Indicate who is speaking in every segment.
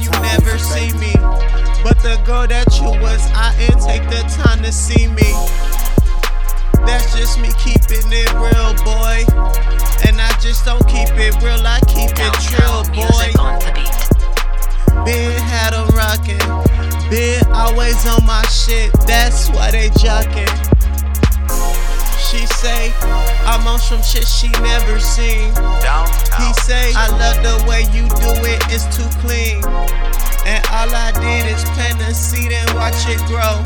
Speaker 1: you never see me. But the girl that you was, I ain't take the time to see me. That's just me keeping it real, boy. And I just don't keep it real, I keep it trill, boy.
Speaker 2: music on the beat.
Speaker 1: Been had 'em rockin'. Been always on my shit, that's why they jockin'. She say, I'm on some shit she never seen. He say, I love the way you do it, it's too clean. And all I did is plant a seed and watch it grow.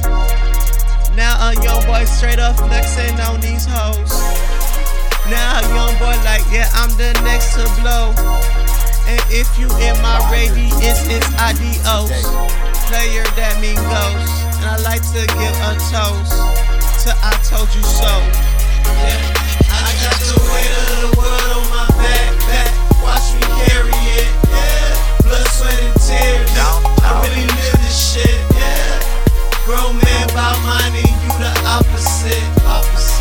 Speaker 1: Now a young boy straight up flexing on these hoes. Now a young boy like, yeah, I'm the next to blow. And if you in my radius, it's adios. Player that mean ghost. And I like to give a toast to I told you so. Yeah. Grown man about money, you the opposite, opposite,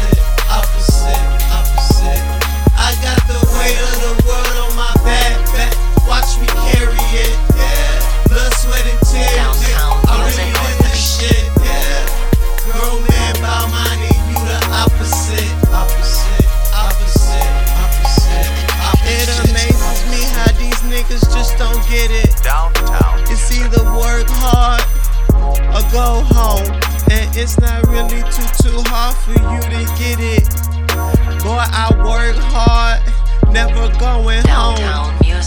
Speaker 1: it's not really too too hard for you to get it. Boy, I work hard, never going home.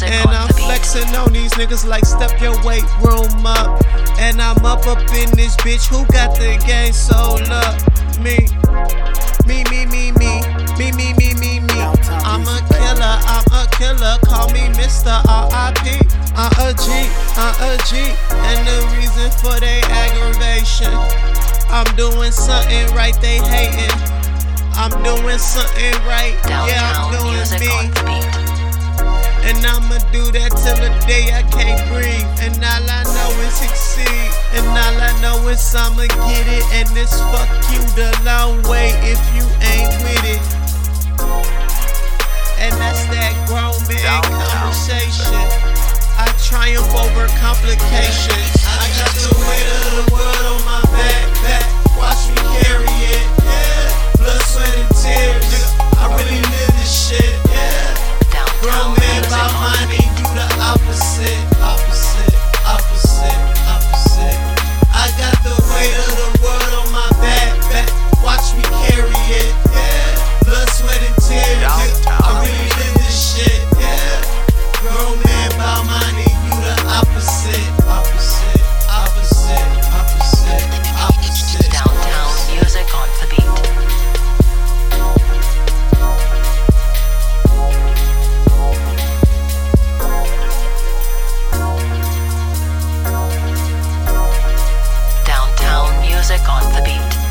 Speaker 1: And I'm flexing on these niggas like step your weight room up. And I'm up up in this bitch. Who got the game sold up? Me. Me, me, me, me. Me, me, me, me, me. I'm a killer, I'm a killer. Call me Mr. R.I.P. I'm a G, I'm a G. I'm doing something right, they hating. I'm doing something right. Yeah, I'm doing me.
Speaker 2: the.
Speaker 1: And I'ma do that till the day I can't breathe. And all I know is succeed. And all I know is I'ma get it. And it's fuck you the long way if you ain't with it. And that's that grown man conversation. I triumph over complications. music on the beat.